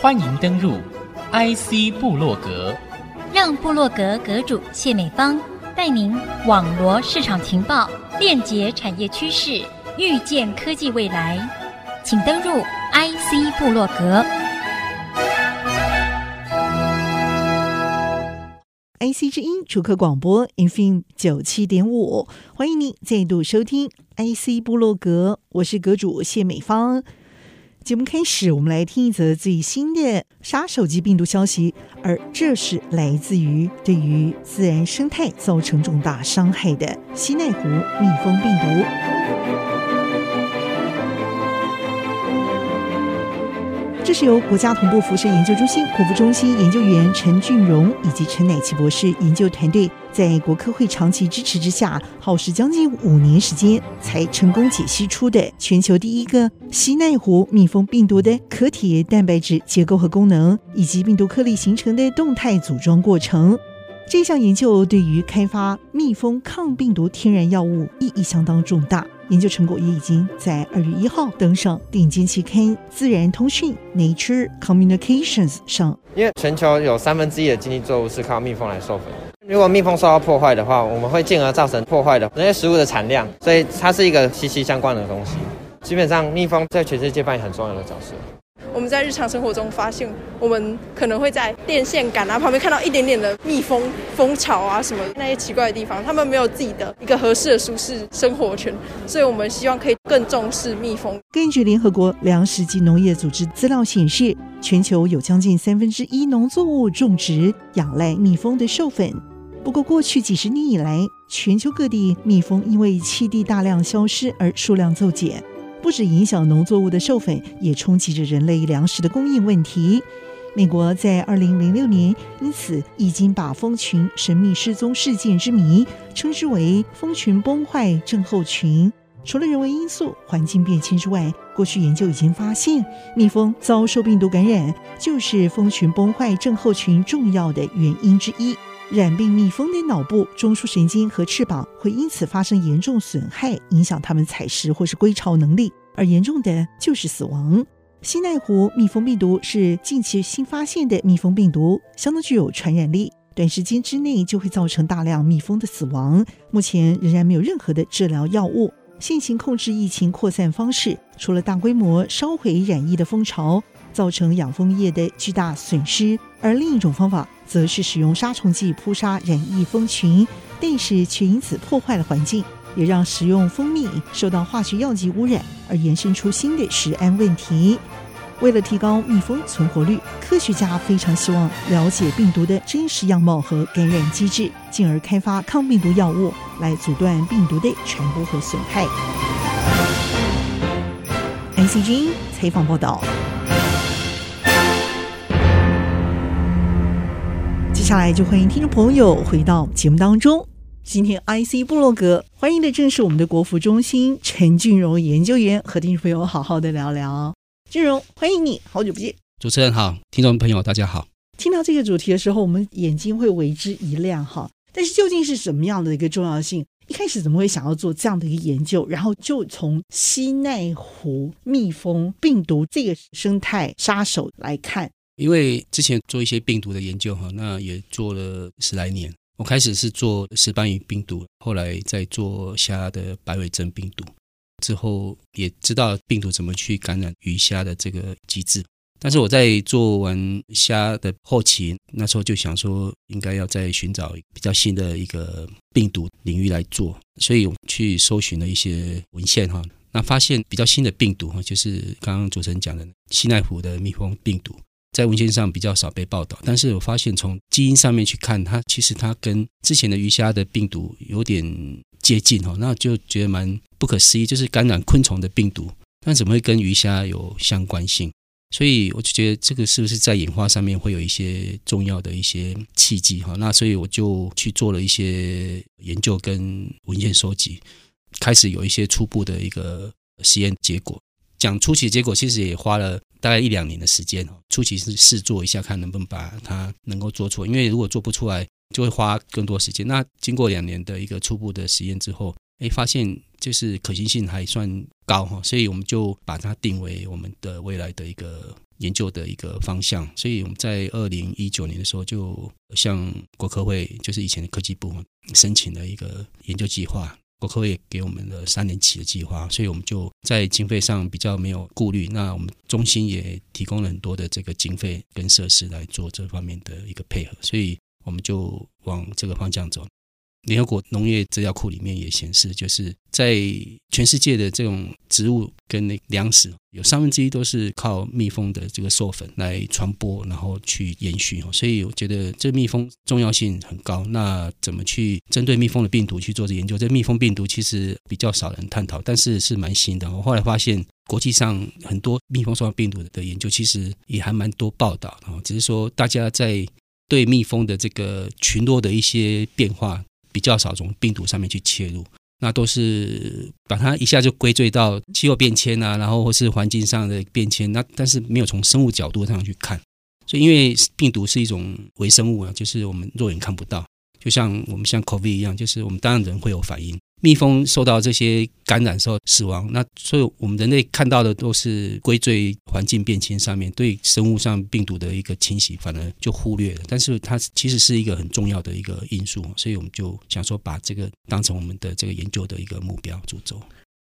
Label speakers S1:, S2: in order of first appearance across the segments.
S1: 欢迎登入 IC 部落格，
S2: 让部落格阁主谢美芳带您网罗市场情报，链接产业趋势，预见科技未来。请登入 IC 部落格。
S3: IC 之音主客广播 FM 九七点五，欢迎您再度收听 IC 部落格，我是阁主谢美芳。节目开始，我们来听一则最新的杀手级病毒消息，而这是来自于对于自然生态造成重大伤害的西奈湖蜜蜂病毒。这是由国家同步辐射研究中心国服中心研究员陈俊荣以及陈乃奇博士研究团队，在国科会长期支持之下，耗时将近五年时间，才成功解析出的全球第一个西奈湖蜜蜂病毒的壳体蛋白质结构和功能，以及病毒颗粒形成的动态组装过程。这项研究对于开发蜜蜂抗病毒天然药物意义相当重大。研究成果也已经在二月一号登上顶尖期刊《自然通讯》（Nature Communications） 上。
S4: 因为全球有三分之一的经济作物是靠蜜蜂来授粉，如果蜜蜂受到破坏的话，我们会进而造成破坏的那些食物的产量，所以它是一个息息相关的东西。基本上，蜜蜂在全世界扮演很重要的角色。
S5: 我们在日常生活中发现，我们可能会在电线杆啊旁边看到一点点的蜜蜂蜂巢啊什么那些奇怪的地方，他们没有自己的一个合适的舒适生活圈，所以我们希望可以更重视蜜蜂。
S3: 根据联合国粮食及农业组织资料显示，全球有将近三分之一农作物种植仰赖蜜蜂的授粉。不过，过去几十年以来，全球各地蜜蜂因为栖地大量消失而数量骤减。不止影响农作物的授粉，也冲击着人类粮食的供应问题。美国在二零零六年因此已经把蜂群神秘失踪事件之谜称之为“蜂群崩坏症候群”。除了人为因素、环境变迁之外，过去研究已经发现，蜜蜂遭受病毒感染就是蜂群崩坏症候群重要的原因之一。染病蜜蜂的脑部、中枢神经和翅膀会因此发生严重损害，影响它们采食或是归巢能力，而严重的就是死亡。西奈湖蜜蜂病毒是近期新发现的蜜蜂病毒，相当具有传染力，短时间之内就会造成大量蜜蜂的死亡。目前仍然没有任何的治疗药物。现行控制疫情扩散方式，除了大规模烧毁染疫的蜂巢，造成养蜂业的巨大损失，而另一种方法，则是使用杀虫剂扑杀染疫蜂群，但是却因此破坏了环境，也让食用蜂蜜受到化学药剂污染，而延伸出新的食安问题。为了提高蜜蜂存活率，科学家非常希望了解病毒的真实样貌和感染机制，进而开发抗病毒药物来阻断病毒的传播和损害。ICG 采访报道。下来就欢迎听众朋友回到节目当中。今天 IC 部落格欢迎的正是我们的国服中心陈俊荣研究员，和听众朋友好好的聊聊。俊荣，欢迎你，好久不见。
S6: 主持人好，听众朋友大家好。
S3: 听到这个主题的时候，我们眼睛会为之一亮哈。但是究竟是什么样的一个重要性？一开始怎么会想要做这样的一个研究？然后就从西奈湖蜜蜂病毒这个生态杀手来看。
S6: 因为之前做一些病毒的研究哈，那也做了十来年。我开始是做石斑鱼病毒，后来再做虾的白尾针病毒，之后也知道病毒怎么去感染鱼虾的这个机制。但是我在做完虾的后期，那时候就想说，应该要再寻找比较新的一个病毒领域来做，所以我去搜寻了一些文献哈，那发现比较新的病毒哈，就是刚刚主持人讲的西奈湖的蜜蜂病毒。在文献上比较少被报道，但是我发现从基因上面去看，它其实它跟之前的鱼虾的病毒有点接近哈，那就觉得蛮不可思议，就是感染昆虫的病毒，那怎么会跟鱼虾有相关性？所以我就觉得这个是不是在演化上面会有一些重要的一些契机哈？那所以我就去做了一些研究跟文献收集，开始有一些初步的一个实验结果。讲初期结果，其实也花了。大概一两年的时间哦，初期是试做一下，看能不能把它能够做出来。因为如果做不出来，就会花更多时间。那经过两年的一个初步的实验之后，哎，发现就是可行性还算高哈，所以我们就把它定为我们的未来的一个研究的一个方向。所以我们在二零一九年的时候，就向国科会，就是以前的科技部申请了一个研究计划。国科会也给我们了三年期的计划，所以我们就在经费上比较没有顾虑。那我们中心也提供了很多的这个经费跟设施来做这方面的一个配合，所以我们就往这个方向走。联合国农业资料库里面也显示，就是在全世界的这种植物跟那粮食，有三分之一都是靠蜜蜂的这个授粉来传播，然后去延续。所以我觉得这蜜蜂重要性很高。那怎么去针对蜜蜂的病毒去做这研究？这蜜蜂病毒其实比较少人探讨，但是是蛮新的。我后来发现，国际上很多蜜蜂受到病毒的研究，其实也还蛮多报道。只是说大家在对蜜蜂的这个群落的一些变化。比较少从病毒上面去切入，那都是把它一下就归罪到气候变迁啊，然后或是环境上的变迁，那但是没有从生物角度上去看，所以因为病毒是一种微生物啊，就是我们肉眼看不到，就像我们像 COVID 一样，就是我们当然人会有反应。蜜蜂受到这些感染之后死亡，那所以我们人类看到的都是归罪环境变迁上面，对生物上病毒的一个侵袭，反而就忽略了。但是它其实是一个很重要的一个因素，所以我们就想说把这个当成我们的这个研究的一个目标主轴。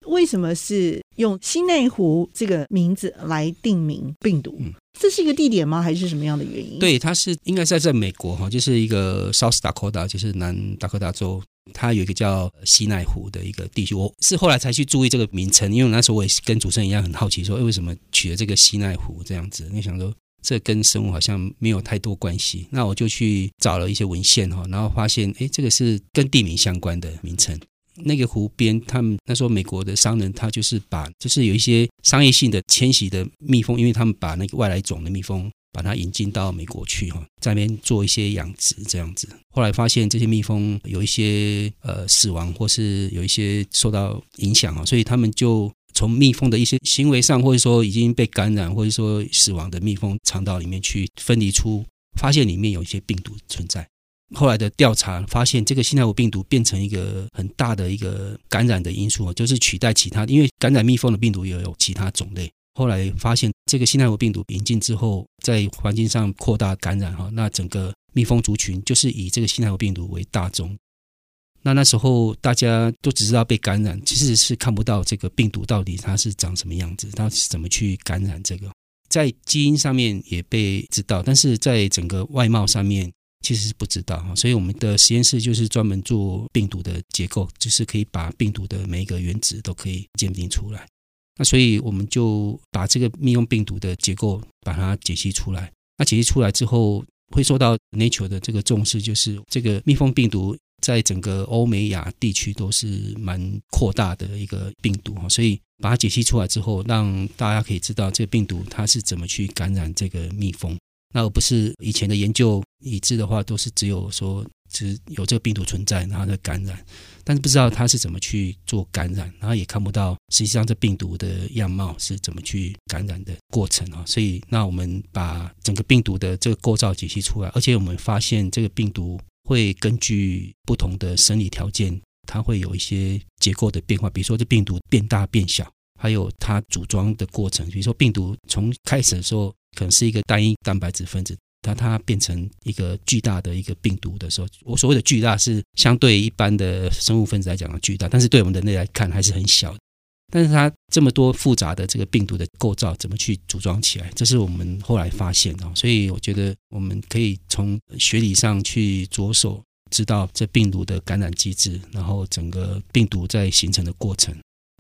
S3: 为什么是用西内湖这个名字来定名病毒？嗯，这是一个地点吗？还是什么样的原因？
S6: 对，它是应该是在美国哈，就是一个 South Dakota，就是南达科达州。它有一个叫西奈湖的一个地区，我是后来才去注意这个名称，因为那时候我也跟主持人一样很好奇，说哎，为什么取了这个西奈湖这样子？那想说，这跟生物好像没有太多关系，那我就去找了一些文献哈，然后发现，哎，这个是跟地名相关的名称。那个湖边，他们那时候美国的商人，他就是把，就是有一些商业性的迁徙的蜜蜂，因为他们把那个外来种的蜜蜂。把它引进到美国去哈，在那边做一些养殖这样子。后来发现这些蜜蜂有一些呃死亡，或是有一些受到影响啊，所以他们就从蜜蜂的一些行为上，或者说已经被感染，或者说死亡的蜜蜂肠道里面去分离出，发现里面有一些病毒存在。后来的调查发现，这个西奈湖病毒变成一个很大的一个感染的因素，就是取代其他，因为感染蜜蜂的病毒也有其他种类。后来发现，这个新奈湖病毒引进之后，在环境上扩大感染哈，那整个蜜蜂族群就是以这个新奈湖病毒为大宗。那那时候大家都只知道被感染，其实是看不到这个病毒到底它是长什么样子，它是怎么去感染这个。在基因上面也被知道，但是在整个外貌上面其实是不知道哈。所以我们的实验室就是专门做病毒的结构，就是可以把病毒的每一个原子都可以鉴定出来。那所以我们就把这个蜜蜂病毒的结构把它解析出来。那解析出来之后，会受到 Nature 的这个重视，就是这个蜜蜂病毒在整个欧美亚地区都是蛮扩大的一个病毒哈。所以把它解析出来之后，让大家可以知道这个病毒它是怎么去感染这个蜜蜂。那而不是以前的研究已知的话，都是只有说只有这个病毒存在，然后的感染。但是不知道它是怎么去做感染，然后也看不到实际上这病毒的样貌是怎么去感染的过程啊。所以，那我们把整个病毒的这个构造解析出来，而且我们发现这个病毒会根据不同的生理条件，它会有一些结构的变化。比如说，这病毒变大变小，还有它组装的过程。比如说，病毒从开始的时候可能是一个单一蛋白质分子。当它变成一个巨大的一个病毒的时候，我所谓的巨大是相对一般的生物分子来讲的巨大，但是对我们人类来看还是很小。但是它这么多复杂的这个病毒的构造怎么去组装起来，这是我们后来发现的。所以我觉得我们可以从学理上去着手，知道这病毒的感染机制，然后整个病毒在形成的过程，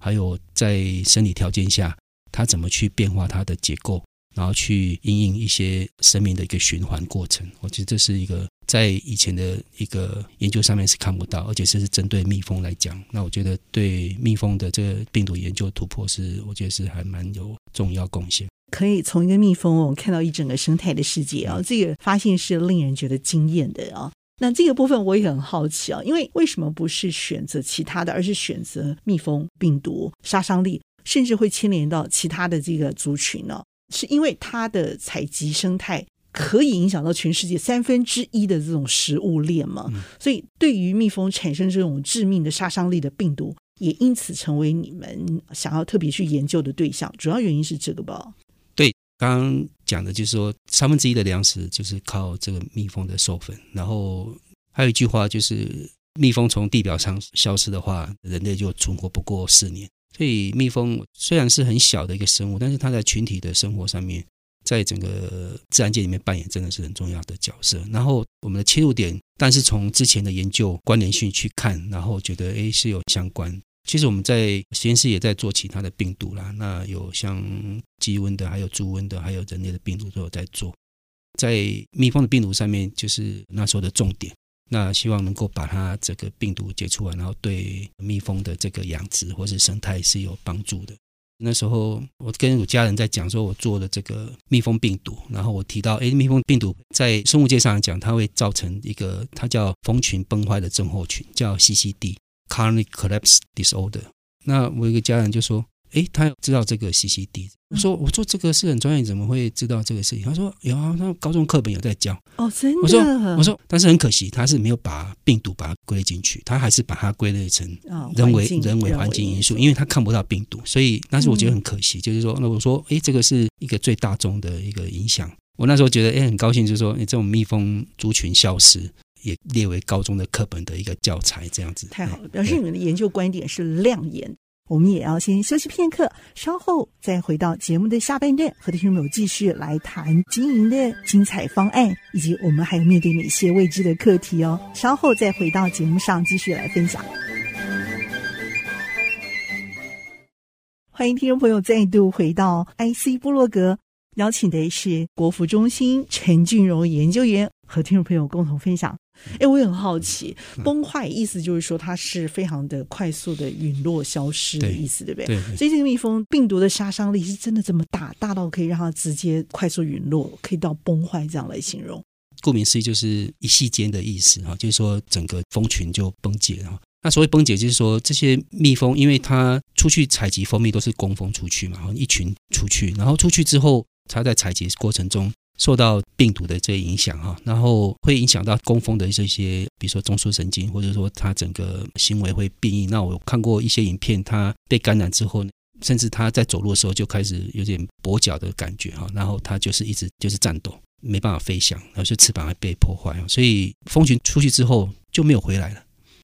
S6: 还有在生理条件下它怎么去变化它的结构。然后去因应一些生命的一个循环过程，我觉得这是一个在以前的一个研究上面是看不到，而且这是针对蜜蜂来讲。那我觉得对蜜蜂的这个病毒研究突破是，我觉得是还蛮有重要贡献。
S3: 可以从一个蜜蜂，我们看到一整个生态的世界啊，这个发现是令人觉得惊艳的啊。那这个部分我也很好奇啊，因为为什么不是选择其他的，而是选择蜜蜂病毒杀伤力，甚至会牵连到其他的这个族群呢？是因为它的采集生态可以影响到全世界三分之一的这种食物链嘛？所以对于蜜蜂产生这种致命的杀伤力的病毒，也因此成为你们想要特别去研究的对象。主要原因是这个吧？
S6: 对，刚刚讲的就是说，三分之一的粮食就是靠这个蜜蜂的授粉。然后还有一句话就是，蜜蜂从地表上消失的话，人类就存活不过四年。所以，蜜蜂虽然是很小的一个生物，但是它在群体的生活上面，在整个自然界里面扮演真的是很重要的角色。然后，我们的切入点，但是从之前的研究关联性去看，然后觉得诶是有相关。其实我们在实验室也在做其他的病毒啦，那有像鸡瘟的，还有猪瘟的，还有人类的病毒都有在做。在蜜蜂的病毒上面，就是那时候的重点。那希望能够把它这个病毒解除完，然后对蜜蜂的这个养殖或是生态是有帮助的。那时候我跟我家人在讲说，我做的这个蜜蜂病毒，然后我提到，哎，蜜蜂病毒在生物界上来讲，它会造成一个它叫蜂群崩坏的症候群，叫 CCD（Colony Collapse Disorder）。那我一个家人就说。哎，他知道这个 CCD。我说，我说这个是很专业，怎么会知道这个事情？他说有啊，他高中课本有在教。
S3: 哦，真的。
S6: 我说，我说，但是很可惜，他是没有把病毒把它归进去，他还是把它归类成人为、哦、人为环境因素，因为他看不到病毒，所以，但是我觉得很可惜，嗯、就是说，那我说，哎，这个是一个最大宗的一个影响。我那时候觉得，哎，很高兴，就是说，哎，这种蜜蜂族群消失也列为高中的课本的一个教材，这样子。
S3: 太好了，表示你们的研究观点是亮眼。我们也要先休息片刻，稍后再回到节目的下半段，和听众朋友继续来谈经营的精彩方案，以及我们还有面对哪些未知的课题哦。稍后再回到节目上继续来分享。欢迎听众朋友再度回到 IC 部落格，邀请的是国服中心陈俊荣研究员，和听众朋友共同分享。哎，我也很好奇，崩坏意思就是说它是非常的快速的陨落消失的意思，对，对不对？对。所以这个蜜蜂病毒的杀伤力是真的这么大，大到可以让它直接快速陨落，可以到崩坏这样来形容。
S6: 顾名思义，就是一系间的意思哈，就是说整个蜂群就崩解了。那所谓崩解，就是说这些蜜蜂，因为它出去采集蜂蜜都是工蜂出去嘛，然后一群出去，然后出去之后，它在采集过程中。受到病毒的这些影响哈，然后会影响到工蜂的这些，比如说中枢神经，或者说它整个行为会变异。那我看过一些影片，它被感染之后，甚至它在走路的时候就开始有点跛脚的感觉哈，然后它就是一直就是颤抖，没办法飞翔，然后就翅膀还被破坏。所以蜂群出去之后就没有回来了。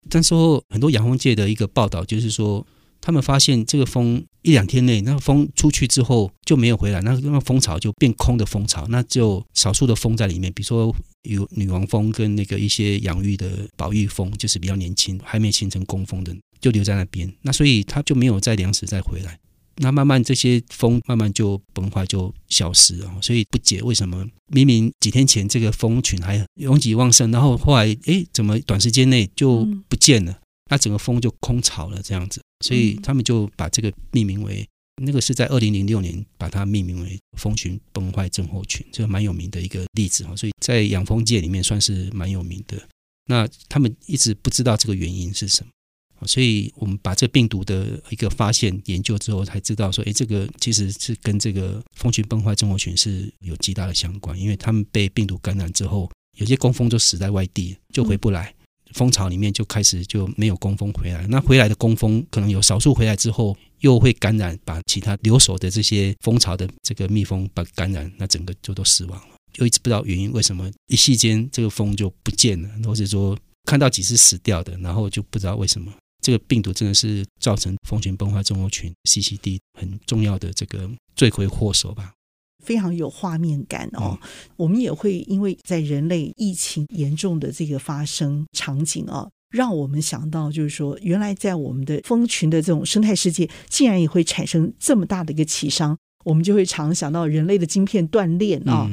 S6: 但是后很多养蜂界的一个报道就是说。他们发现这个蜂一两天内，那个蜂出去之后就没有回来，那那个蜂巢就变空的蜂巢，那只有少数的蜂在里面，比如说有女王蜂跟那个一些养育的保育蜂，就是比较年轻还没形成工蜂的，就留在那边。那所以它就没有再粮食再回来，那慢慢这些蜂慢慢就崩坏就消失了。所以不解为什么明明几天前这个蜂群还拥挤旺盛，然后后来诶怎么短时间内就不见了？那整个蜂就空巢了这样子。所以他们就把这个命名为，那个是在二零零六年把它命名为蜂群崩坏症候群，这个蛮有名的一个例子哈。所以在养蜂界里面算是蛮有名的。那他们一直不知道这个原因是什么，所以我们把这病毒的一个发现研究之后，才知道说，哎，这个其实是跟这个蜂群崩坏症候群是有极大的相关，因为他们被病毒感染之后，有些工蜂就死在外地，就回不来。嗯蜂巢里面就开始就没有工蜂回来，那回来的工蜂可能有少数回来之后又会感染，把其他留守的这些蜂巢的这个蜜蜂把感染，那整个就都死亡了。就一直不知道原因，为什么一夕间这个蜂就不见了，或者说看到几只死掉的，然后就不知道为什么这个病毒真的是造成蜂群崩坏症候群 CCD 很重要的这个罪魁祸首吧。
S3: 非常有画面感哦，我们也会因为在人类疫情严重的这个发生场景啊，让我们想到就是说，原来在我们的蜂群的这种生态世界，竟然也会产生这么大的一个奇伤，我们就会常想到人类的晶片断裂啊，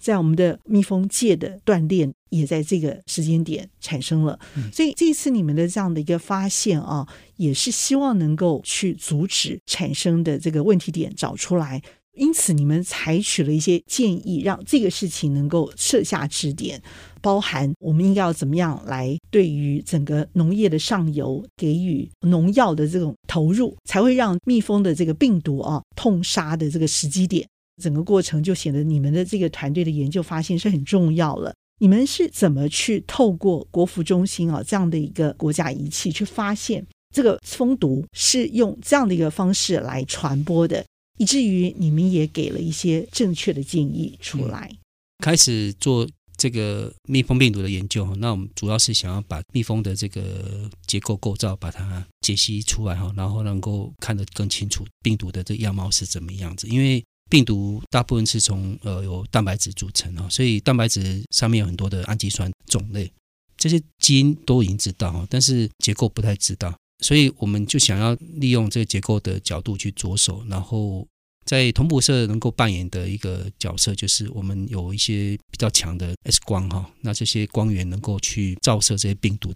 S3: 在我们的蜜蜂界的断裂也在这个时间点产生了，所以这一次你们的这样的一个发现啊，也是希望能够去阻止产生的这个问题点找出来。因此，你们采取了一些建议，让这个事情能够设下支点，包含我们应该要怎么样来对于整个农业的上游给予农药的这种投入，才会让蜜蜂的这个病毒啊痛杀的这个时机点，整个过程就显得你们的这个团队的研究发现是很重要了。你们是怎么去透过国服中心啊这样的一个国家仪器去发现？这个蜂毒是用这样的一个方式来传播的，以至于你们也给了一些正确的建议出来。
S6: 嗯、开始做这个蜜蜂病毒的研究，那我们主要是想要把蜜蜂的这个结构构造把它解析出来哈，然后能够看得更清楚病毒的这样貌是怎么样子。因为病毒大部分是从呃有蛋白质组成哈，所以蛋白质上面有很多的氨基酸种类，这些基因都已经知道哈，但是结构不太知道。所以我们就想要利用这个结构的角度去着手，然后在同步社能够扮演的一个角色，就是我们有一些比较强的 X 光哈，那这些光源能够去照射这些病毒。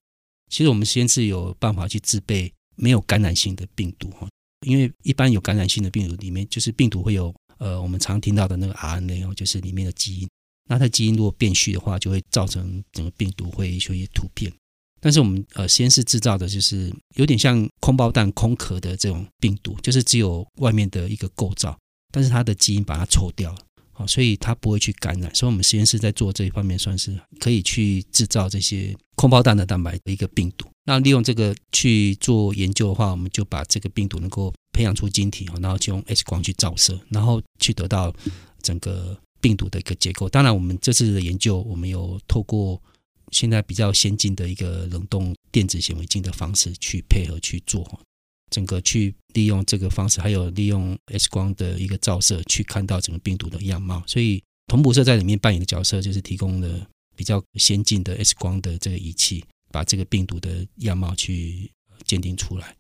S6: 其实我们实验室有办法去制备没有感染性的病毒哈，因为一般有感染性的病毒里面，就是病毒会有呃我们常听到的那个 RNA 哦，就是里面的基因。那它基因如果变序的话，就会造成整个病毒会有一些突变。但是我们呃实验室制造的就是有点像空包蛋空壳的这种病毒，就是只有外面的一个构造，但是它的基因把它抽掉了，好，所以它不会去感染。所以我们实验室在做这一方面算是可以去制造这些空包蛋的蛋白的一个病毒。那利用这个去做研究的话，我们就把这个病毒能够培养出晶体，然后就用 X 光去照射，然后去得到整个病毒的一个结构。当然，我们这次的研究，我们有透过。现在比较先进的一个冷冻电子显微镜的方式去配合去做，整个去利用这个方式，还有利用 X 光的一个照射去看到整个病毒的样貌。所以同步社在里面扮演的角色就是提供了比较先进的 X 光的这个仪器，把这个病毒的样貌去鉴定出来。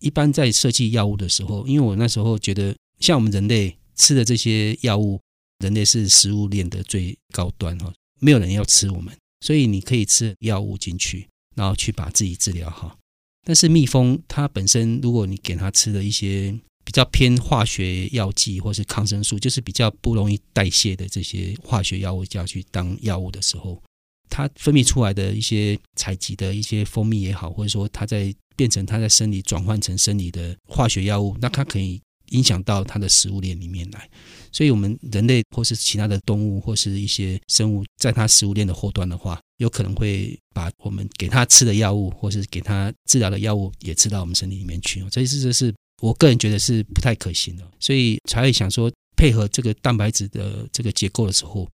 S6: 一般在设计药物的时候，因为我那时候觉得，像我们人类吃的这些药物，人类是食物链的最高端哈，没有人要吃我们。所以你可以吃药物进去，然后去把自己治疗好。但是蜜蜂它本身，如果你给它吃了一些比较偏化学药剂或是抗生素，就是比较不容易代谢的这些化学药物要去当药物的时候，它分泌出来的一些采集的一些蜂蜜也好，或者说它在变成它在生理转换成生理的化学药物，那它可以影响到它的食物链里面来。所以，我们人类或是其他的动物或是一些生物，在它食物链的后端的话，有可能会把我们给它吃的药物，或是给它治疗的药物，也吃到我们身体里面去。这是这是我个人觉得是不太可行的，所以才会想说配合这个蛋白质的这个结构的时候，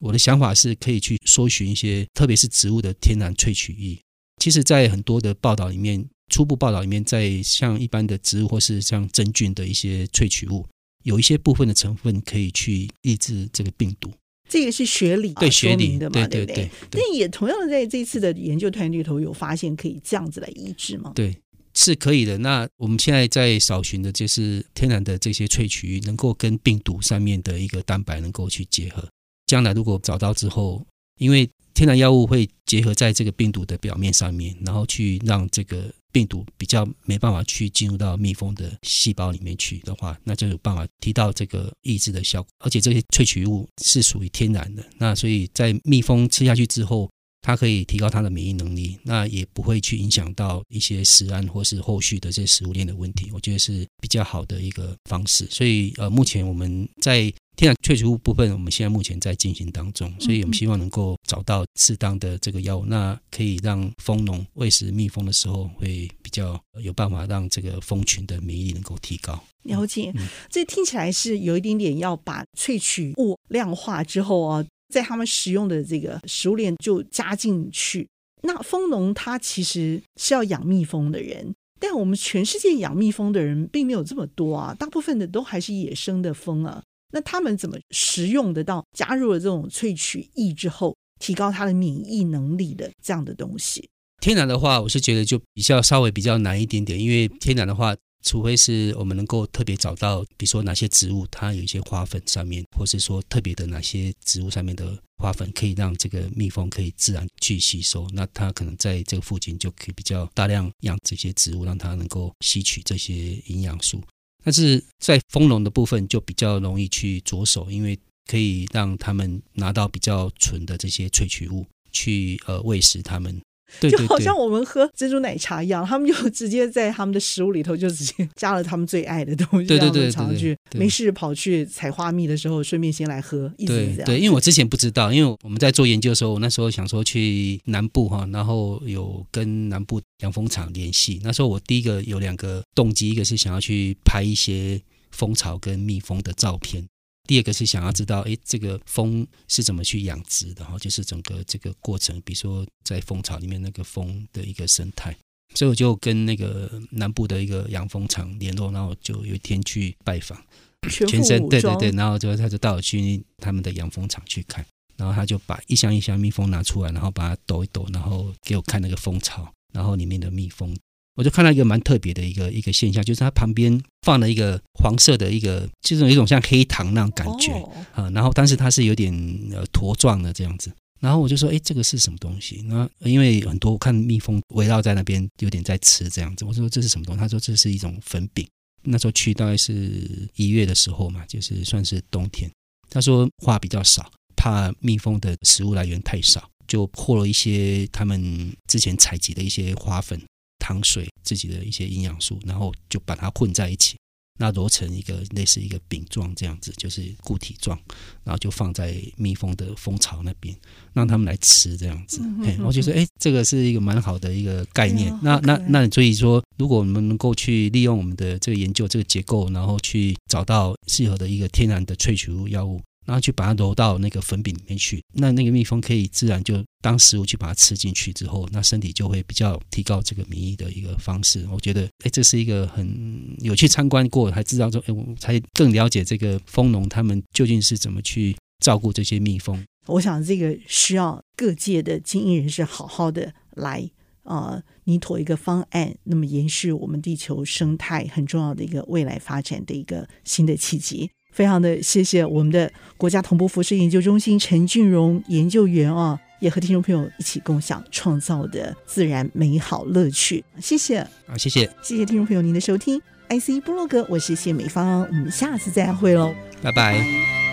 S6: 我的想法是可以去搜寻一些，特别是植物的天然萃取液。其实，在很多的报道里面，初步报道里面，在像一般的植物或是像真菌的一些萃取物。有一些部分的成分可以去抑制这个病毒，
S3: 这个是学理对学理的嘛，对不对？那也同样的在这次的研究团队里头有发现可以这样子来抑制吗？
S6: 对，是可以的。那我们现在在找寻的就是天然的这些萃取，能够跟病毒上面的一个蛋白能够去结合。将来如果找到之后，因为天然药物会结合在这个病毒的表面上面，然后去让这个。病毒比较没办法去进入到蜜蜂的细胞里面去的话，那就有办法提到这个抑制的效果。而且这些萃取物是属于天然的，那所以在蜜蜂吃下去之后，它可以提高它的免疫能力，那也不会去影响到一些食安或是后续的这些食物链的问题。我觉得是比较好的一个方式。所以呃，目前我们在。天然萃取物部分，我们现在目前在进行当中，所以我们希望能够找到适当的这个药物，那可以让蜂农喂食蜜蜂的时候，会比较有办法让这个蜂群的免疫力能够提高。
S3: 了解，这听起来是有一点点要把萃取物量化之后啊，在他们使用的这个食物链就加进去。那蜂农他其实是要养蜜蜂的人，但我们全世界养蜜蜂的人并没有这么多啊，大部分的都还是野生的蜂啊。那他们怎么食用得到加入了这种萃取液之后，提高它的免疫能力的这样的东西？
S6: 天然的话，我是觉得就比较稍微比较难一点点，因为天然的话，除非是我们能够特别找到，比如说哪些植物它有一些花粉上面，或是说特别的哪些植物上面的花粉可以让这个蜜蜂可以自然去吸收，那它可能在这个附近就可以比较大量养这些植物，让它能够吸取这些营养素。但是在蜂农的部分就比较容易去着手，因为可以让他们拿到比较纯的这些萃取物去呃喂食他们。对对对，
S3: 就好像我们喝珍珠奶茶一样，他们就直接在他们的食物里头就直接加了他们最爱的东西，
S6: 对对对，对，
S3: 常去没事跑去采花蜜的时候，顺便先来喝，一直这样。
S6: 对对，因为我之前不知道，因为我们在做研究的时候，我那时候想说去南部哈，然后有跟南部养蜂场联系。那时候我第一个有两个动机，一个是想要去拍一些蜂巢跟蜜蜂的照片。第二个是想要知道，哎，这个蜂是怎么去养殖的哈，就是整个这个过程，比如说在蜂巢里面那个蜂的一个生态，所以我就跟那个南部的一个养蜂场联络，然后就有一天去拜访，全身对对对，然后就他就带我去他们的养蜂场去看，然后他就把一箱一箱蜜蜂拿出来，然后把它抖一抖，然后给我看那个蜂巢，然后里面的蜜蜂。我就看到一个蛮特别的一个一个现象，就是它旁边放了一个黄色的一个，就是有一种像黑糖那种感觉啊、哦。然后，但是它是有点呃坨状的这样子。然后我就说，哎，这个是什么东西？那因为很多我看蜜蜂围绕在那边，有点在吃这样子。我说这是什么东西？他说这是一种粉饼。那时候去大概是一月的时候嘛，就是算是冬天。他说花比较少，怕蜜蜂的食物来源太少，就破了一些他们之前采集的一些花粉。糖水自己的一些营养素，然后就把它混在一起，那揉成一个类似一个饼状这样子，就是固体状，然后就放在蜜蜂的蜂巢那边，让他们来吃这样子。哎、嗯，我觉得哎，这个是一个蛮好的一个概念。嗯、那那那所以说，如果我们能够去利用我们的这个研究这个结构，然后去找到适合的一个天然的萃取物药物。然后去把它揉到那个粉饼里面去，那那个蜜蜂可以自然就当食物去把它吃进去之后，那身体就会比较提高这个免疫的一个方式。我觉得，哎，这是一个很有去参观过，还知道说，哎，我才更了解这个蜂农他们究竟是怎么去照顾这些蜜蜂。
S3: 我想这个需要各界的精英人士好好的来啊，拟妥一个方案，那么延续我们地球生态很重要的一个未来发展的一个新的契机。非常的谢谢我们的国家同步辐射研究中心陈俊荣研究员啊，也和听众朋友一起共享创造的自然美好乐趣。谢谢。
S6: 啊，谢谢，
S3: 谢谢听众朋友您的收听，IC 部落格，我是谢美芳，我们下次再会喽，
S6: 拜拜。